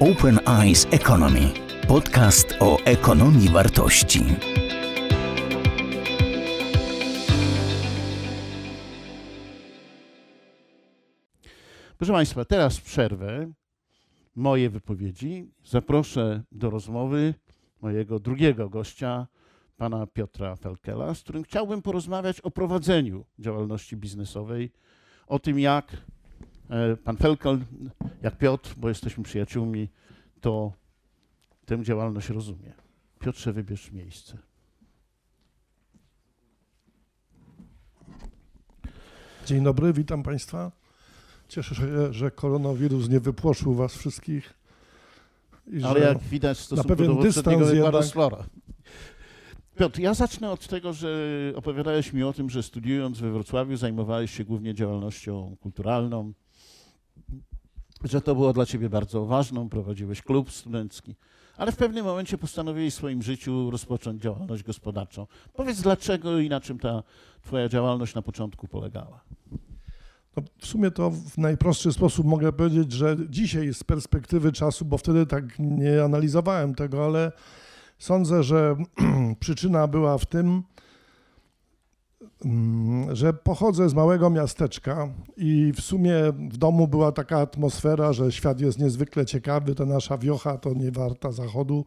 Open Eyes Economy. Podcast o ekonomii wartości. Proszę Państwa, teraz przerwę moje wypowiedzi. Zaproszę do rozmowy mojego drugiego gościa, pana Piotra Felkela, z którym chciałbym porozmawiać o prowadzeniu działalności biznesowej, o tym jak pan Felkel, jak Piotr, bo jesteśmy przyjaciółmi, to tę działalność rozumie. Piotrze, wybierz miejsce. Dzień dobry, witam Państwa. Cieszę się, że koronawirus nie wypłoszył Was wszystkich. Ale jak widać w stosunku pewien do dystans jednak-. Piotr, ja zacznę od tego, że opowiadałeś mi o tym, że studiując we Wrocławiu zajmowałeś się głównie działalnością kulturalną, że to było dla ciebie bardzo ważną, prowadziłeś klub studencki, ale w pewnym momencie postanowiłeś w swoim życiu rozpocząć działalność gospodarczą. Powiedz dlaczego i na czym ta twoja działalność na początku polegała. no, w sumie to w najprostszy sposób mogę powiedzieć, że dzisiaj z perspektywy czasu, bo wtedy tak nie analizowałem tego, ale sądzę, że przyczyna była w tym, że pochodzę z małego miasteczka i w sumie w domu była taka atmosfera, że świat jest niezwykle ciekawy, ta nasza wiocha to nie warta zachodu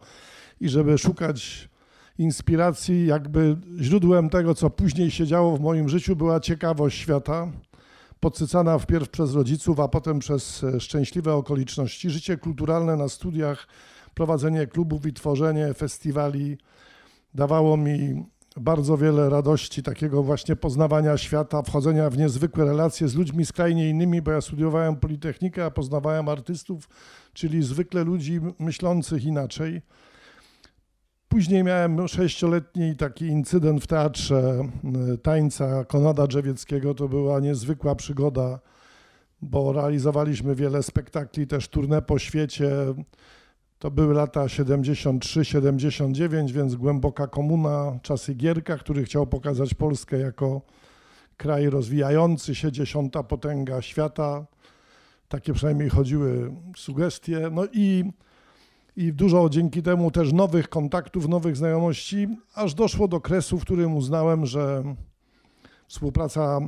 i żeby szukać inspiracji, jakby źródłem tego, co później się działo w moim życiu, była ciekawość świata, podsycana wpierw przez rodziców, a potem przez e, szczęśliwe okoliczności. Życie kulturalne na studiach, prowadzenie klubów i tworzenie festiwali dawało mi bardzo wiele radości, takiego właśnie poznawania świata, wchodzenia w niezwykłe relacje z ludźmi skrajnie innymi, bo ja studiowałem Politechnikę, a poznawałem artystów, czyli zwykle ludzi myślących inaczej. Później miałem sześcioletni taki incydent w teatrze y, tańca Konrada Drzewieckiego. To była niezwykła przygoda, bo realizowaliśmy wiele spektakli, też tournée po świecie. To były lata 73-79, więc głęboka komuna, czasy Gierka, który chciał pokazać Polskę jako kraj rozwijający się, dziesiąta potęga świata. Takie przynajmniej chodziły sugestie. No i i dużo dzięki temu też nowych kontaktów, nowych znajomości, aż doszło do kresu, w którym uznałem, że współpraca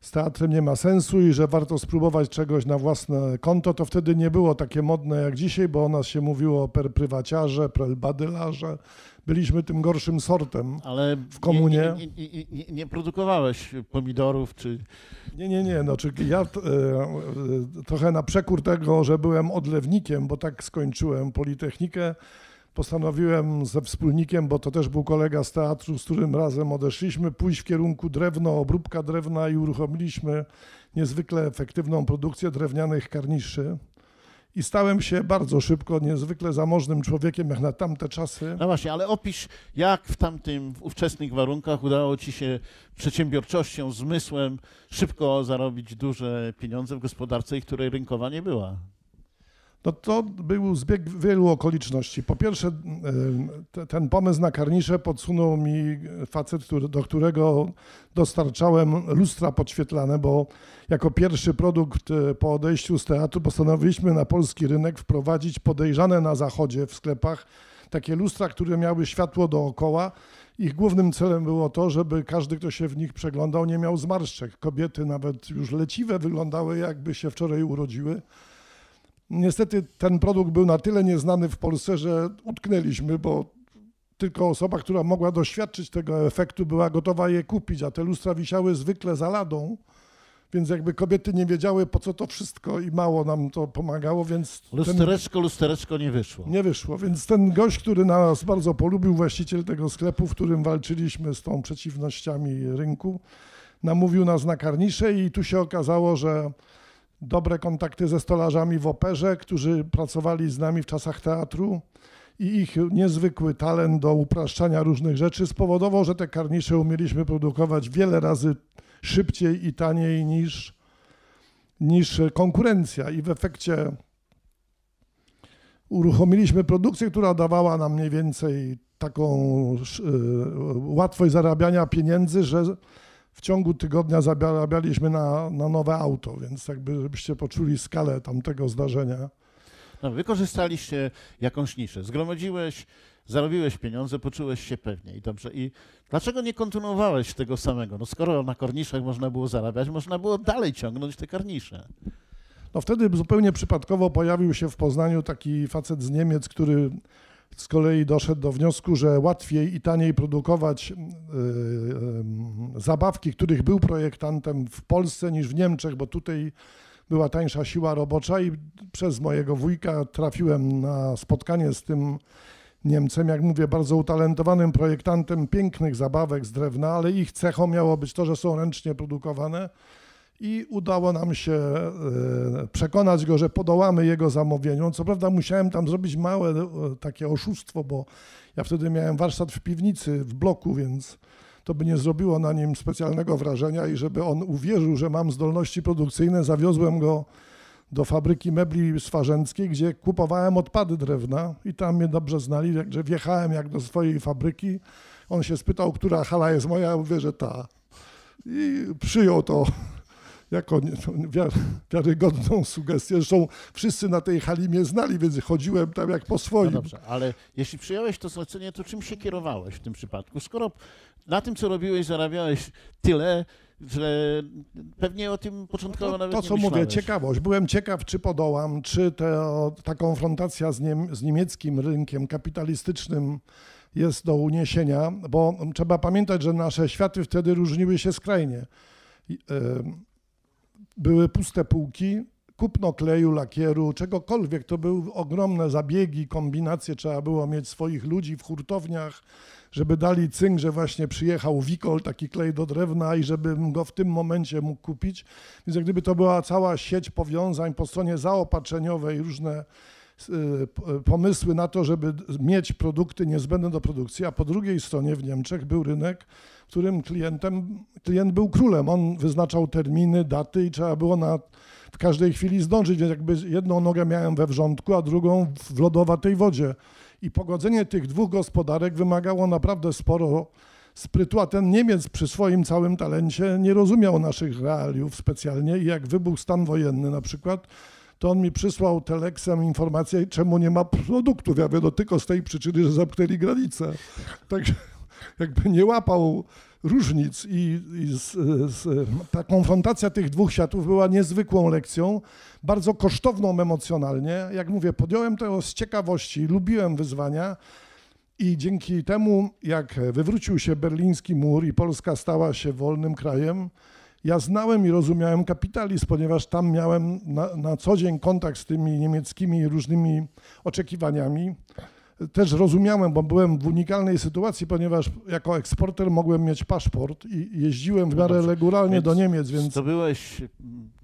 z teatrem nie ma sensu i że warto spróbować czegoś na własne konto. To wtedy nie było takie modne jak dzisiaj, bo o nas się mówiło per prywaciarze, per badylarze. Byliśmy tym gorszym sortem. Ale W komunie? Nie, nie, nie, nie, produkowałeś pomidorów czy Nie, nie, nie. No, czy ja e, e, trochę na przekór tego, że byłem odlewnikiem, bo tak skończyłem Politechnikę, postanowiłem ze wspólnikiem, bo to też był kolega z teatru, z którym razem odeszliśmy, pójść w kierunku drewno, obróbka drewna i uruchomiliśmy niezwykle efektywną produkcję drewnianych karniszy. I stałem się bardzo szybko niezwykle zamożnym człowiekiem, jak na tamte czasy. No właśnie, ale opisz, jak w tamtym, w ówczesnych warunkach udało ci się przedsiębiorczością, zmysłem szybko zarobić duże pieniądze w gospodarce, której rynkowa nie była. No to był zbieg wielu okoliczności. Po pierwsze, te- ten pomysł na karnisze podsunął mi facet, do którego dostarczałem lustra podświetlane, bo jako pierwszy produkt e, po odejściu z teatru postanowiliśmy na polski rynek wprowadzić podejrzane na zachodzie w sklepach takie lustra, które miały światło dookoła. Ich głównym celem było to, żeby każdy, kto się w nich przeglądał, nie miał zmarszczek. Kobiety nawet już leciwe wyglądały, jakby się wczoraj urodziły. Niestety ten produkt był na tyle nieznany w Polsce, że utknęliśmy, bo tylko osoba, która mogła doświadczyć tego efektu, była gotowa je kupić, a te lustra wisiały zwykle za ladą, więc jakby kobiety nie wiedziały po co to wszystko i mało nam to pomagało, więc ten Lustereczko, lustereczko nie wyszło. nie wyszło. Więc ten gość, który nas bardzo polubił, właściciel tego sklepu, w którym walczyliśmy z tą przeciwnościami rynku, namówił nas na karnisze i tu się okazało, że dobre kontakty ze stolarzami w operze, którzy pracowali z nami w czasach teatru i ich niezwykły talent do upraszczania różnych rzeczy spowodował, że te karnisze umieliśmy produkować wiele razy szybciej i taniej niż, niż konkurencja. I w efekcie uruchomiliśmy produkcję, która dawała nam mniej więcej taką y, łatwość zarabiania pieniędzy, że w ciągu tygodnia zarabialiśmy na, na nowe auto, więc jakby żebyście poczuli skalę tamtego zdarzenia. No, wykorzystaliście jakąś niszę, zgromadziłeś, zarobiłeś pieniądze, poczułeś się pewnie i dobrze. I dlaczego nie kontynuowałeś tego samego? No skoro na korniszach można było zarabiać, można było dalej ciągnąć te karnisze. No wtedy zupełnie przypadkowo pojawił się w Poznaniu taki facet z Niemiec, który z kolei doszedł do wniosku, że łatwiej i taniej produkować yy, yy, zabawki, których był projektantem w Polsce niż w Niemczech, bo tutaj była tańsza siła robocza i przez mojego wujka trafiłem na spotkanie z tym Niemcem, jak mówię, bardzo utalentowanym projektantem pięknych zabawek z drewna, ale ich cechą miało być to, że są ręcznie produkowane i udało nam się e, przekonać go, że podołamy jego zamówieniom. Co prawda musiałem tam zrobić małe e, takie oszustwo, bo ja wtedy miałem warsztat w piwnicy, w bloku, więc to by nie zrobiło na nim specjalnego wrażenia i żeby on uwierzył, że mam zdolności produkcyjne, zawiozłem go do fabryki mebli swarzęckiej, gdzie kupowałem odpady drewna i tam mnie dobrze znali, że wjechałem jak do swojej fabryki. On się spytał, która hala jest moja, ja mówię, że ta. I przyjął to jako wiarygodną sugestię. Zresztą wszyscy na tej hali mnie znali, więc chodziłem tam jak po swoim. No dobrze, ale jeśli przyjąłeś to zlecenie, to czym się kierowałeś w tym przypadku? Skoro na tym, co robiłeś, zarabiałeś tyle, że pewnie o tym początkowo no to, nawet to, co nie mówię, ciekawość. Byłem ciekaw, czy podołam, czy ta konfrontacja z, niem, z niemieckim rynkiem kapitalistycznym jest do uniesienia, bo trzeba pamiętać, że nasze światy wtedy różniły się skrajnie. Były puste półki, kupno kleju, lakieru, czegokolwiek. To były ogromne zabiegi, kombinacje. Trzeba było mieć swoich ludzi w hurtowniach, żeby dali cynk, że właśnie przyjechał Wikol, taki klej do drewna i żebym go w tym momencie mógł kupić. Więc jak gdyby to była cała sieć powiązań po stronie zaopatrzeniowej, różne y, pomysły na to, żeby mieć produkty niezbędne do produkcji, a po drugiej stronie w Niemczech był rynek, w którym klientem, klient był królem. On wyznaczał terminy, daty i trzeba było na, w każdej chwili zdążyć, więc jakby jedną nogę miałem we wrzątku, a drugą w lodowatej wodzie. I pogodzenie tych dwóch gospodarek wymagało naprawdę sporo sprytu, a ten Niemiec przy swoim całym talencie nie rozumiał naszych realiów specjalnie i jak wybuchł stan wojenny na przykład, to on mi przysłał teleksem informację, czemu nie ma produktów. Ja wiem, no tylko z tej przyczyny, że zamknęli granicę. Także jakby nie łapał różnic i, i z, z, ta konfrontacja tych dwóch światów była niezwykłą lekcją, bardzo kosztowną emocjonalnie. Jak mówię, podjąłem to z ciekawości, lubiłem wyzwania i dzięki temu, jak wywrócił się berliński mur i Polska stała się wolnym krajem, ja znałem i rozumiałem kapitalizm, ponieważ tam miałem na, na co dzień kontakt z tymi niemieckimi różnymi oczekiwaniami też rozumiałem, bo byłem w unikalnej sytuacji, ponieważ jako eksporter mogłem mieć paszport i jeździłem w miarę regularnie do Niemiec, więc... Zdobyłeś,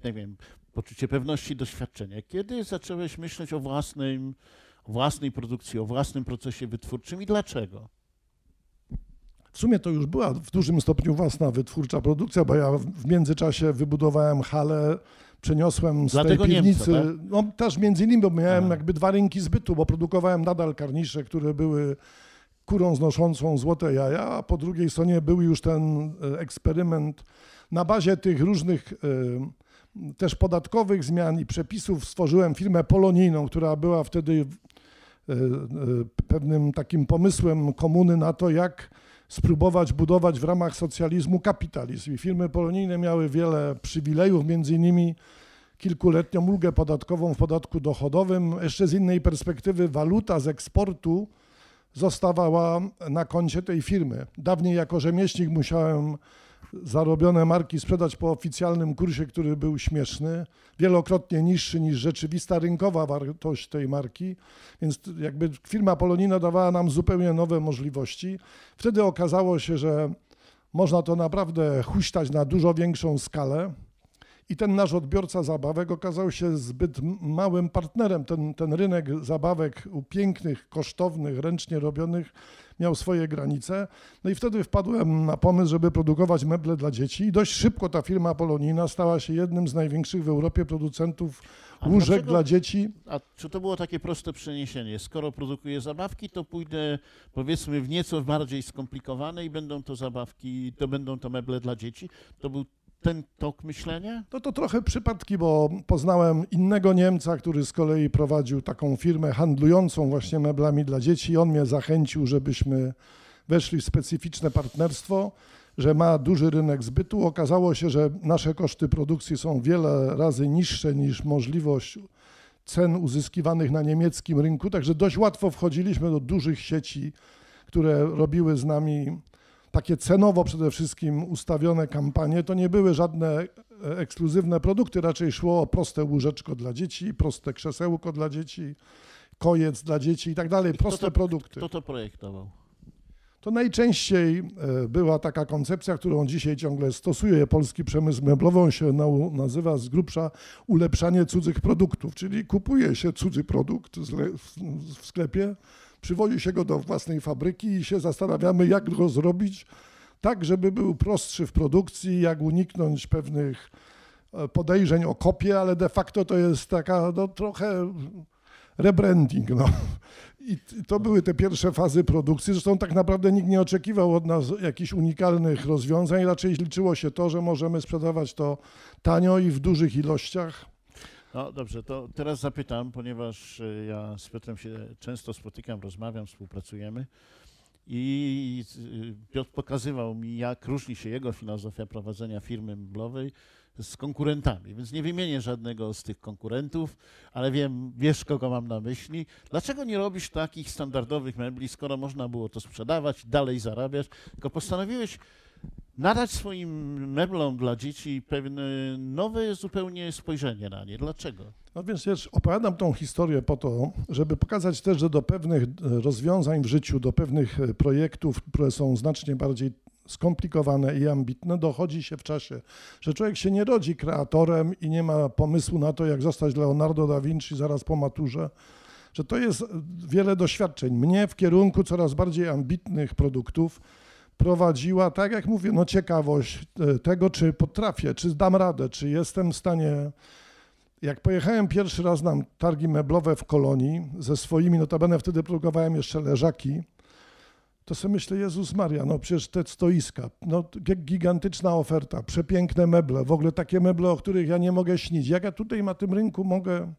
nie wiem, poczucie pewności doświadczenia. Kiedy zacząłeś myśleć o własnej, własnej produkcji, o własnym procesie wytwórczym i dlaczego? W sumie to już była w dużym stopniu własna wytwórcza produkcja, bo ja w międzyczasie wybudowałem halę przeniosłem z Dlatego tej piwnicy, tak? no też między innymi, bo miałem A. jakby dwa rynki zbytu, bo produkowałem nadal karnisze, które były kurą znoszącą złote jaja, a po drugiej stronie był już ten e, eksperyment na bazie tych różnych e, też podatkowych zmian i przepisów stworzyłem firmę polonijną, która była wtedy e, pewnym takim pomysłem komuny na to, jak spróbować budować w ramach socjalizmu kapitalizm. I firmy polonijne miały wiele przywilejów, między innymi kilkuletnią ulgę podatkową w podatku dochodowym. Jeszcze z innej perspektywy waluta z eksportu zostawała na koncie tej firmy. Dawniej jako rzemieślnik musiałem zarobione marki sprzedać po oficjalnym kursie, który był śmieszny, wielokrotnie niższy niż rzeczywista rynkowa wartość tej marki, więc jakby firma Polonina dawała nam zupełnie nowe możliwości. Wtedy okazało się, że można to naprawdę huśtać na dużo większą skalę. I ten nasz odbiorca zabawek okazał się zbyt małym partnerem. Ten, ten rynek zabawek pięknych, kosztownych, ręcznie robionych miał swoje granice. No i wtedy wpadłem na pomysł, żeby produkować meble dla dzieci i dość szybko ta firma polonijna stała się jednym z największych w Europie producentów a łóżek dlaczego, dla dzieci. A czy to było takie proste przeniesienie? Skoro produkuję zabawki, to pójdę powiedzmy w nieco bardziej skomplikowane i będą to zabawki, to będą to meble dla dzieci. To był ten tok myślenia? No to trochę przypadki, bo poznałem innego Niemca, który z kolei prowadził taką firmę handlującą właśnie meblami dla dzieci. On mnie zachęcił, żebyśmy weszli w specyficzne partnerstwo, że ma duży rynek zbytu. Okazało się, że nasze koszty produkcji są wiele razy niższe niż możliwość cen uzyskiwanych na niemieckim rynku, także dość łatwo wchodziliśmy do dużych sieci, które robiły z nami takie cenowo przede wszystkim ustawione kampanie. To nie były żadne e, ekskluzywne produkty, raczej szło o proste łóżeczko dla dzieci, proste krzesełko dla dzieci, kojec dla dzieci i tak dalej, proste to, produkty. Kto to projektował? To najczęściej e, była taka koncepcja, którą dzisiaj ciągle stosuje polski przemysł meblowy. On się nazywa z grubsza ulepszanie cudzych produktów, czyli kupuje się cudzy produkt w sklepie, przywozi się go do własnej fabryki i się zastanawiamy, jak go zrobić tak, żeby był prostszy w produkcji, jak uniknąć pewnych e, podejrzeń o kopię, ale de facto to jest taka no, trochę rebranding. No. I to były te pierwsze fazy produkcji. Zresztą tak naprawdę nikt nie oczekiwał od nas jakichś unikalnych rozwiązań. Raczej liczyło się to, że możemy sprzedawać to tanio i w dużych ilościach. No dobrze, to teraz zapytam, ponieważ e, ja z Piotrem się często spotykam, rozmawiam, współpracujemy. I Piotr pokazywał mi, jak różni się jego filozofia prowadzenia firmy meblowej z konkurentami, więc nie wymienię żadnego z tych konkurentów, ale wiem, wiesz, kogo mam na myśli. Dlaczego nie robisz takich standardowych mebli, skoro można było to sprzedawać, dalej zarabiać, tylko postanowiłeś nadać swoim meblom dla dzieci pewne nowe zupełnie spojrzenie na nie. Dlaczego? No więc wiesz, opowiadam tą historię po to, żeby pokazać też, że do pewnych rozwiązań w życiu, do pewnych projektów, które są znacznie bardziej skomplikowane i ambitne, dochodzi się w czasie, że człowiek się nie rodzi kreatorem i nie ma pomysłu na to, jak zostać Leonardo da Vinci zaraz po maturze, że to jest wiele doświadczeń. Mnie w kierunku coraz bardziej ambitnych produktów prowadziła, tak jak mówię, no ciekawość e, tego, czy potrafię, czy dam radę, czy jestem w stanie. Jak pojechałem pierwszy raz na targi meblowe w Kolonii ze swoimi, notabene wtedy produkowałem jeszcze leżaki, to sobie myślę, Jezus Maria, no przecież te stoiska, no gigantyczna oferta, przepiękne meble, w ogóle takie meble, o których ja nie mogę śnić. Jak ja tutaj na tym rynku mogę...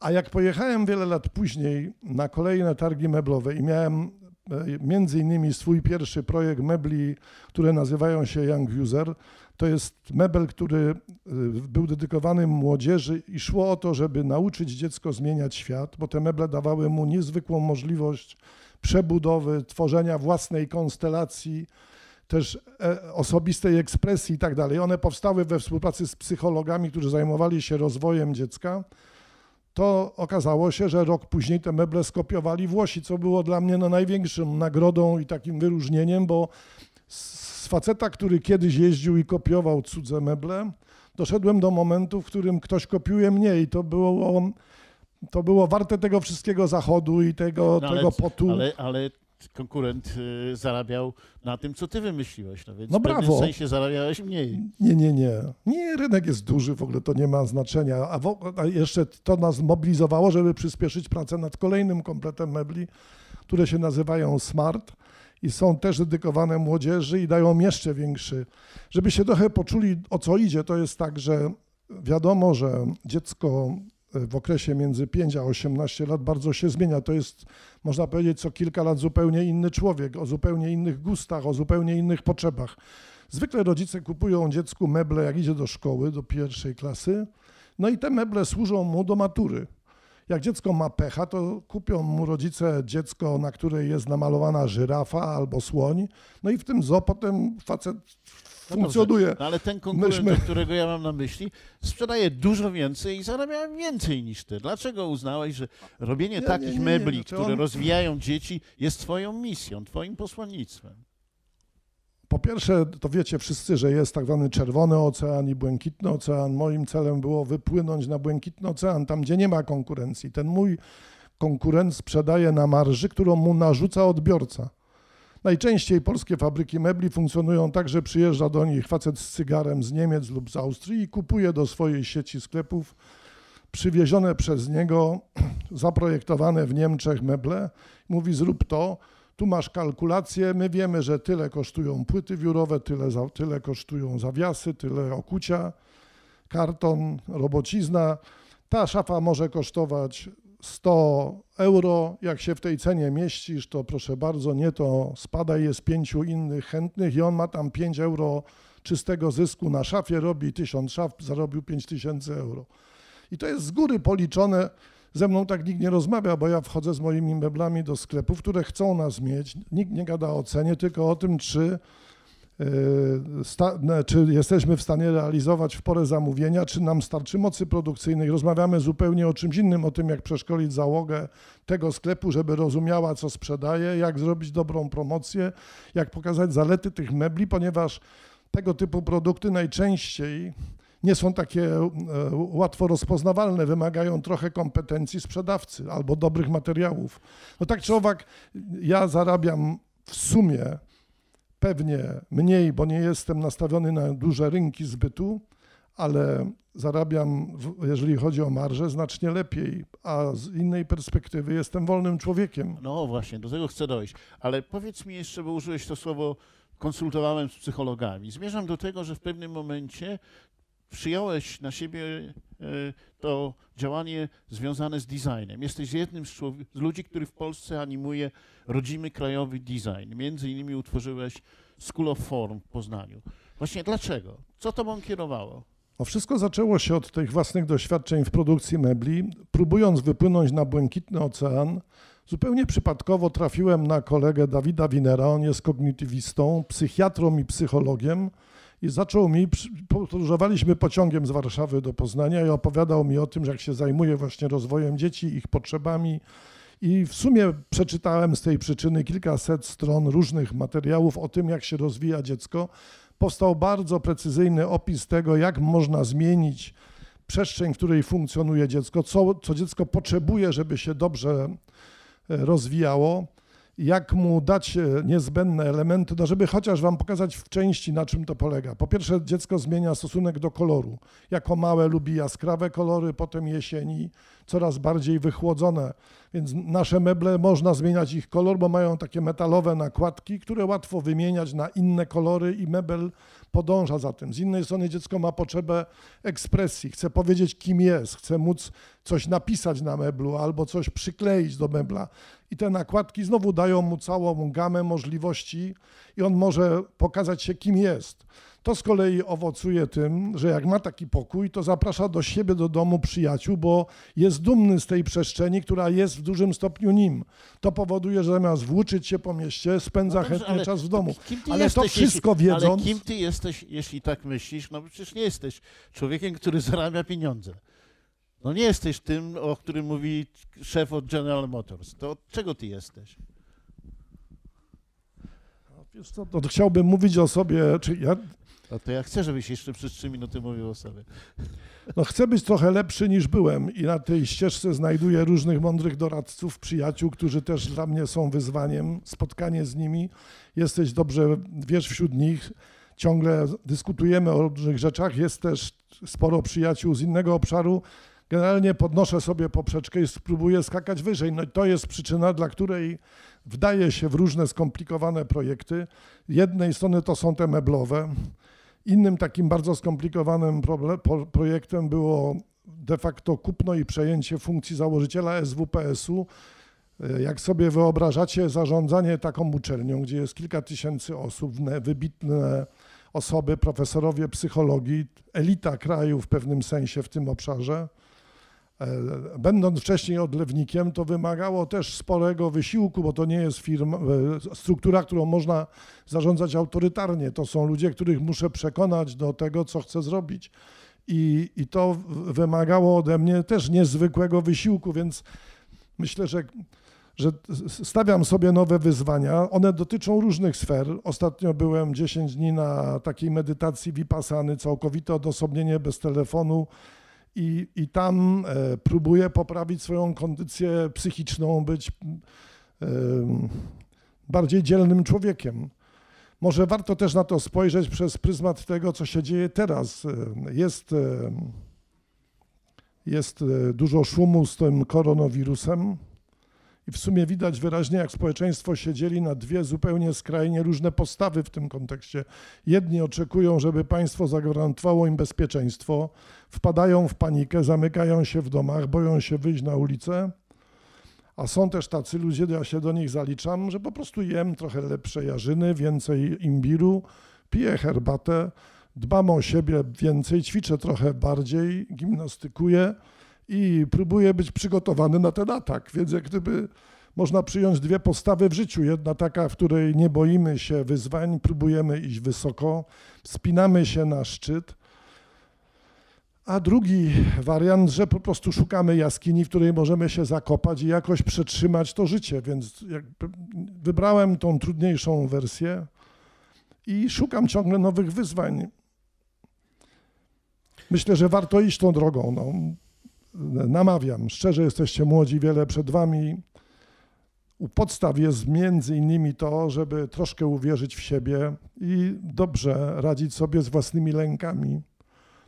A jak pojechałem wiele lat później na kolejne targi meblowe i miałem między innymi swój pierwszy projekt mebli, które nazywają się Young User, to jest mebel, który e, był dedykowany młodzieży i szło o to, żeby nauczyć dziecko zmieniać świat, bo te meble dawały mu niezwykłą możliwość przebudowy, tworzenia własnej konstelacji, też e, osobistej ekspresji i tak dalej. One powstały we współpracy z psychologami, którzy zajmowali się rozwojem dziecka. To okazało się, że rok później te meble skopiowali Włosi, co było dla mnie no, największą nagrodą i takim wyróżnieniem, bo z faceta, który kiedyś jeździł i kopiował cudze meble, doszedłem do momentu, w którym ktoś kopiuje mnie i to było to było warte tego wszystkiego zachodu i tego, no, tego potu. Ale, ale konkurent y, zarabiał na tym, co ty wymyśliłeś. No więc no brawo. w pewnym sensie zarabiałeś mniej. Nie, nie, nie. Nie, rynek jest duży, w ogóle to nie ma znaczenia. A, w, a jeszcze to nas mobilizowało, żeby przyspieszyć pracę nad kolejnym kompletem mebli, które się nazywają Smart i są też dedykowane młodzieży i dają jeszcze większy. Żeby się trochę poczuli, o co idzie, to jest tak, że wiadomo, że dziecko w okresie między 5 a 18 lat bardzo się zmienia. To jest, można powiedzieć, co kilka lat zupełnie inny człowiek, o zupełnie innych gustach, o zupełnie innych potrzebach. Zwykle rodzice kupują dziecku meble, jak idzie do szkoły, do pierwszej klasy, no i te meble służą mu do matury. Jak dziecko ma pecha, to kupią mu rodzice dziecko, na której jest namalowana żyrafa albo słoń, no i w tym zo potem facet no funkcjonuje. No ale ten konkurent, Myśmy... którego ja mam na myśli, sprzedaje dużo więcej i zarabia więcej niż ty. Dlaczego uznałeś, że robienie nie, takich nie, nie, mebli, znaczy które on... rozwijają dzieci, jest twoją misją, twoim posłannictwem? Po pierwsze, to wiecie wszyscy, że jest tak zwany czerwony ocean i błękitny ocean. Moim celem było wypłynąć na błękitny ocean, tam gdzie nie ma konkurencji. Ten mój konkurent sprzedaje na marży, którą mu narzuca odbiorca. Najczęściej polskie fabryki mebli funkcjonują tak, że przyjeżdża do nich facet z cygarem z Niemiec lub z Austrii i kupuje do swojej sieci sklepów przywiezione przez niego, zaprojektowane w Niemczech meble. Mówi zrób to, tu masz kalkulację, my wiemy, że tyle kosztują płyty wiórowe, tyle, tyle kosztują zawiasy, tyle okucia, karton, robocizna. Ta szafa może kosztować 100 euro. Jak się w tej cenie mieścisz, to proszę bardzo, nie to spadaj, jest pięciu innych chętnych i on ma tam 5 euro czystego zysku na szafie, robi 1000 szaf, zarobił 5000 euro. I to jest z góry policzone. Ze mną tak nikt nie rozmawia, bo ja wchodzę z moimi meblami do sklepów, które chcą nas mieć. Nikt nie gada o cenie, tylko o tym, czy sta, czy jesteśmy w stanie realizować w porę zamówienia, czy nam starczy mocy produkcyjnej. Rozmawiamy zupełnie o czymś innym, o tym, jak przeszkolić załogę tego sklepu, żeby rozumiała, co sprzedaje, jak zrobić dobrą promocję, jak pokazać zalety tych mebli, ponieważ tego typu produkty najczęściej nie są takie e, łatwo rozpoznawalne, wymagają trochę kompetencji sprzedawcy albo dobrych materiałów. No tak czy owak, ja zarabiam w sumie pewnie mniej, bo nie jestem nastawiony na duże rynki zbytu, ale zarabiam, jeżeli chodzi o marżę, znacznie lepiej, a z innej perspektywy jestem wolnym człowiekiem. No właśnie, do tego chcę dojść. Ale powiedz mi jeszcze, bo użyłeś to słowo, konsultowałem z psychologami. Zmierzam do tego, że w pewnym momencie przyjąłeś na siebie e, to działanie związane z designem. Jesteś jednym z, z, ludzi, który w Polsce animuje rodzimy krajowy design. Między innymi utworzyłeś School of Form w Poznaniu. Właśnie dlaczego? Co tobą kierowało? No wszystko zaczęło się od tych własnych doświadczeń w produkcji mebli. Próbując wypłynąć na błękitny ocean, zupełnie przypadkowo trafiłem na kolegę Dawida Winera. On jest kognitywistą, psychiatrą i psychologiem i zaczął mi, podróżowaliśmy pociągiem z Warszawy do Poznania i opowiadał mi o tym, jak się zajmuje właśnie rozwojem dzieci, ich potrzebami. I w sumie przeczytałem z tej przyczyny kilkaset stron różnych materiałów o tym, jak się rozwija dziecko. Powstał bardzo precyzyjny opis tego, jak można zmienić przestrzeń, w której funkcjonuje dziecko, co, co dziecko potrzebuje, żeby się dobrze e, rozwijało jak mu dać e, niezbędne elementy, no żeby chociaż wam pokazać w części, na czym to polega. Po pierwsze, dziecko zmienia stosunek do koloru. Jako małe lubi jaskrawe kolory, potem jesieni coraz bardziej wychłodzone. Więc nasze meble można zmieniać ich kolor, bo mają takie metalowe nakładki, które łatwo wymieniać na inne kolory i mebel podąża za tym. Z innej strony dziecko ma potrzebę ekspresji, chce powiedzieć, kim jest, chce móc coś napisać na meblu albo coś przykleić do mebla. I te nakładki znowu dają mu całą gamę możliwości i on może pokazać się, kim jest. To z kolei owocuje tym, że jak ma taki pokój, to zaprasza do siebie, do domu przyjaciół, bo jest dumny z tej przestrzeni, która jest w dużym stopniu nim. To powoduje, że zamiast włóczyć się po mieście, spędza no dobrze, chętnie czas w domu. Ale jesteś, to wszystko jeśli, wiedząc... Ale kim ty jesteś, jeśli tak myślisz? No przecież nie jesteś człowiekiem, który zarabia pieniądze. No nie jesteś tym, o którym mówi szef od General Motors. To od czego ty jesteś? No, wiesz co, to chciałbym mówić o sobie, czy ja no to ja chcę, żebyś jeszcze przez trzy minuty mówił o sobie. No chcę być trochę lepszy niż byłem i na tej ścieżce znajduję różnych mądrych doradców, przyjaciół, którzy też dla mnie są wyzwaniem. Spotkanie z nimi, jesteś dobrze, wiesz wśród nich, ciągle dyskutujemy o różnych rzeczach, jest też sporo przyjaciół z innego obszaru. Generalnie podnoszę sobie poprzeczkę i spróbuję skakać wyżej. No i to jest przyczyna, dla której wdaję się w różne skomplikowane projekty. Jednej strony to są te meblowe, Innym takim bardzo skomplikowanym projektem było de facto kupno i przejęcie funkcji założyciela SWPS-u. E, jak sobie wyobrażacie zarządzanie taką uczelnią, gdzie jest kilka tysięcy osób, wybitne osoby, profesorowie psychologii, elita kraju w pewnym sensie w tym obszarze, będąc wcześniej odlewnikiem, to wymagało też sporego wysiłku, bo to nie jest firma, e, struktura, którą można zarządzać autorytarnie. To są ludzie, których muszę przekonać do tego, co chcę zrobić. I, I to wymagało ode mnie też niezwykłego wysiłku, więc myślę, że, że stawiam sobie nowe wyzwania. One dotyczą różnych sfer. Ostatnio byłem 10 dni na takiej medytacji vipassany, całkowite odosobnienie bez telefonu i, i tam e, próbuje poprawić swoją kondycję psychiczną, być e, bardziej dzielnym człowiekiem. Może warto też na to spojrzeć przez pryzmat tego, co się dzieje teraz. E, jest, jest dużo szumu z tym koronawirusem I w sumie widać wyraźnie, jak społeczeństwo się dzieli na dwie zupełnie skrajnie różne postawy w tym kontekście. Jedni oczekują, żeby państwo zagwarantowało im bezpieczeństwo, wpadają w panikę, zamykają się w domach, boją się wyjść na ulicę. A są też tacy ludzie, ja się do nich zaliczam, że po prostu jem trochę lepsze jarzyny, więcej imbiru, piję herbatę, dbam o siebie więcej, ćwiczę trochę bardziej, gimnastykuję i próbuję być przygotowany na ten atak. Więc jak gdyby można przyjąć dwie postawy w życiu. Jedna taka, w której nie boimy się wyzwań, próbujemy iść wysoko, wspinamy się na szczyt. A drugi wariant, że po prostu szukamy jaskini, w której możemy się zakopać i jakoś przetrzymać to życie. Więc wybrałem tą trudniejszą wersję i szukam ciągle nowych wyzwań. Myślę, że warto iść tą drogą. No, namawiam, szczerze jesteście młodzi, wiele przed wami. U podstaw jest między innymi to, żeby troszkę uwierzyć w siebie i dobrze radzić sobie z własnymi lękami.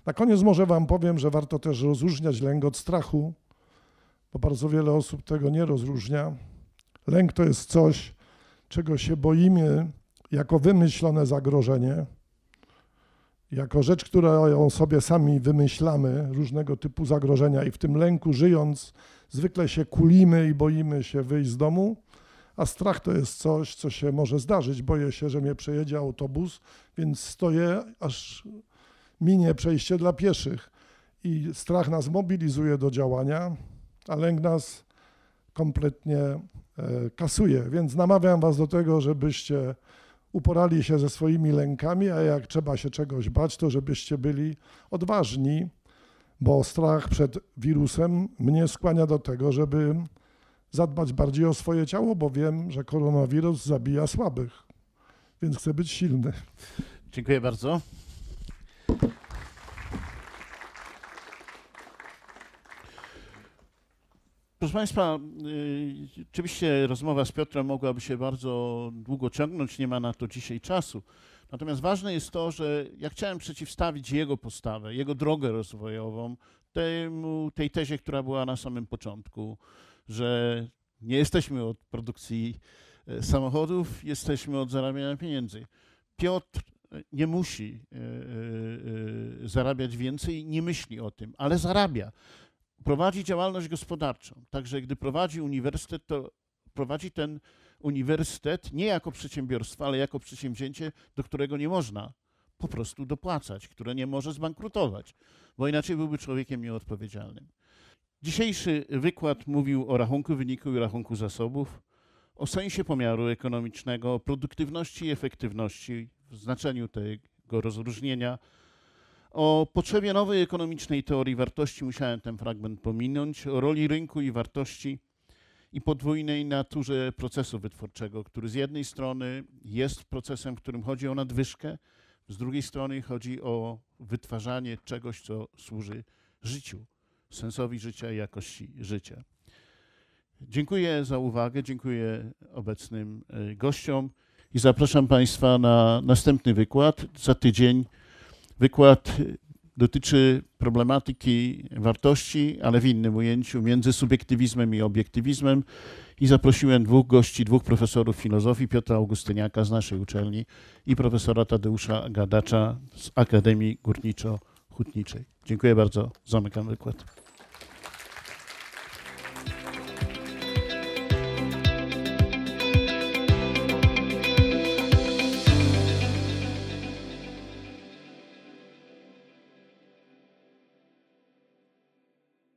Na koniec może wam powiem, że warto też rozróżniać lęk od strachu, bo bardzo wiele osób tego nie rozróżnia. Lęk to jest coś, czego się boimy jako wymyślone zagrożenie jako rzecz, którą sobie sami wymyślamy, różnego typu zagrożenia i w tym lęku żyjąc, zwykle się kulimy i boimy się wyjść z domu, a strach to jest coś, co się może zdarzyć. Boję się, że mnie przejedzie autobus, więc stoję, aż minie przejście dla pieszych. I strach nas mobilizuje do działania, a lęk nas kompletnie e, kasuje. Więc namawiam Was do tego, żebyście uporali się ze swoimi lękami, a jak trzeba się czegoś bać, to żebyście byli odważni, bo strach przed wirusem mnie skłania do tego, żeby zadbać bardziej o swoje ciało, bo wiem, że koronawirus zabija słabych, więc chcę być silny. Dziękuję bardzo. Proszę Państwa, y, oczywiście rozmowa z Piotrem mogłaby się bardzo długo ciągnąć, nie ma na to dzisiaj czasu. Natomiast ważne jest to, że ja chciałem przeciwstawić jego postawę, jego drogę rozwojową temu, tej tezie, która była na samym początku, że nie jesteśmy od produkcji e, samochodów, jesteśmy od zarabiania pieniędzy. Piotr nie musi zarabiać więcej, nie myśli o tym, ale zarabia prowadzi działalność gospodarczą. Także gdy prowadzi uniwersytet, to prowadzi ten uniwersytet nie jako przedsiębiorstwo, ale jako przedsięwzięcie, do którego nie można po prostu dopłacać, które nie może zbankrutować, bo inaczej byłby człowiekiem nieodpowiedzialnym. Dzisiejszy wykład mówił o rachunku wyniku i rachunku zasobów, o sensie pomiaru ekonomicznego, o produktywności i efektywności w znaczeniu tego rozróżnienia, o potrzebie nowej ekonomicznej teorii wartości musiałem ten fragment pominąć, o roli rynku i wartości i podwójnej naturze procesu wytwórczego, który z jednej strony jest procesem, w którym chodzi o nadwyżkę, z drugiej strony chodzi o wytwarzanie czegoś, co służy życiu, sensowi życia i jakości życia. Dziękuję za uwagę, dziękuję obecnym e, gościom i zapraszam Państwa na następny wykład za tydzień. Wykład dotyczy problematyki wartości, ale w innym ujęciu, między subiektywizmem i obiektywizmem. I zaprosiłem dwóch gości, dwóch profesorów filozofii, Piotra Augustyniaka z naszej uczelni i profesora Tadeusza Gadacza z Akademii Górniczo-Hutniczej. Dziękuję bardzo. Zamykam wykład.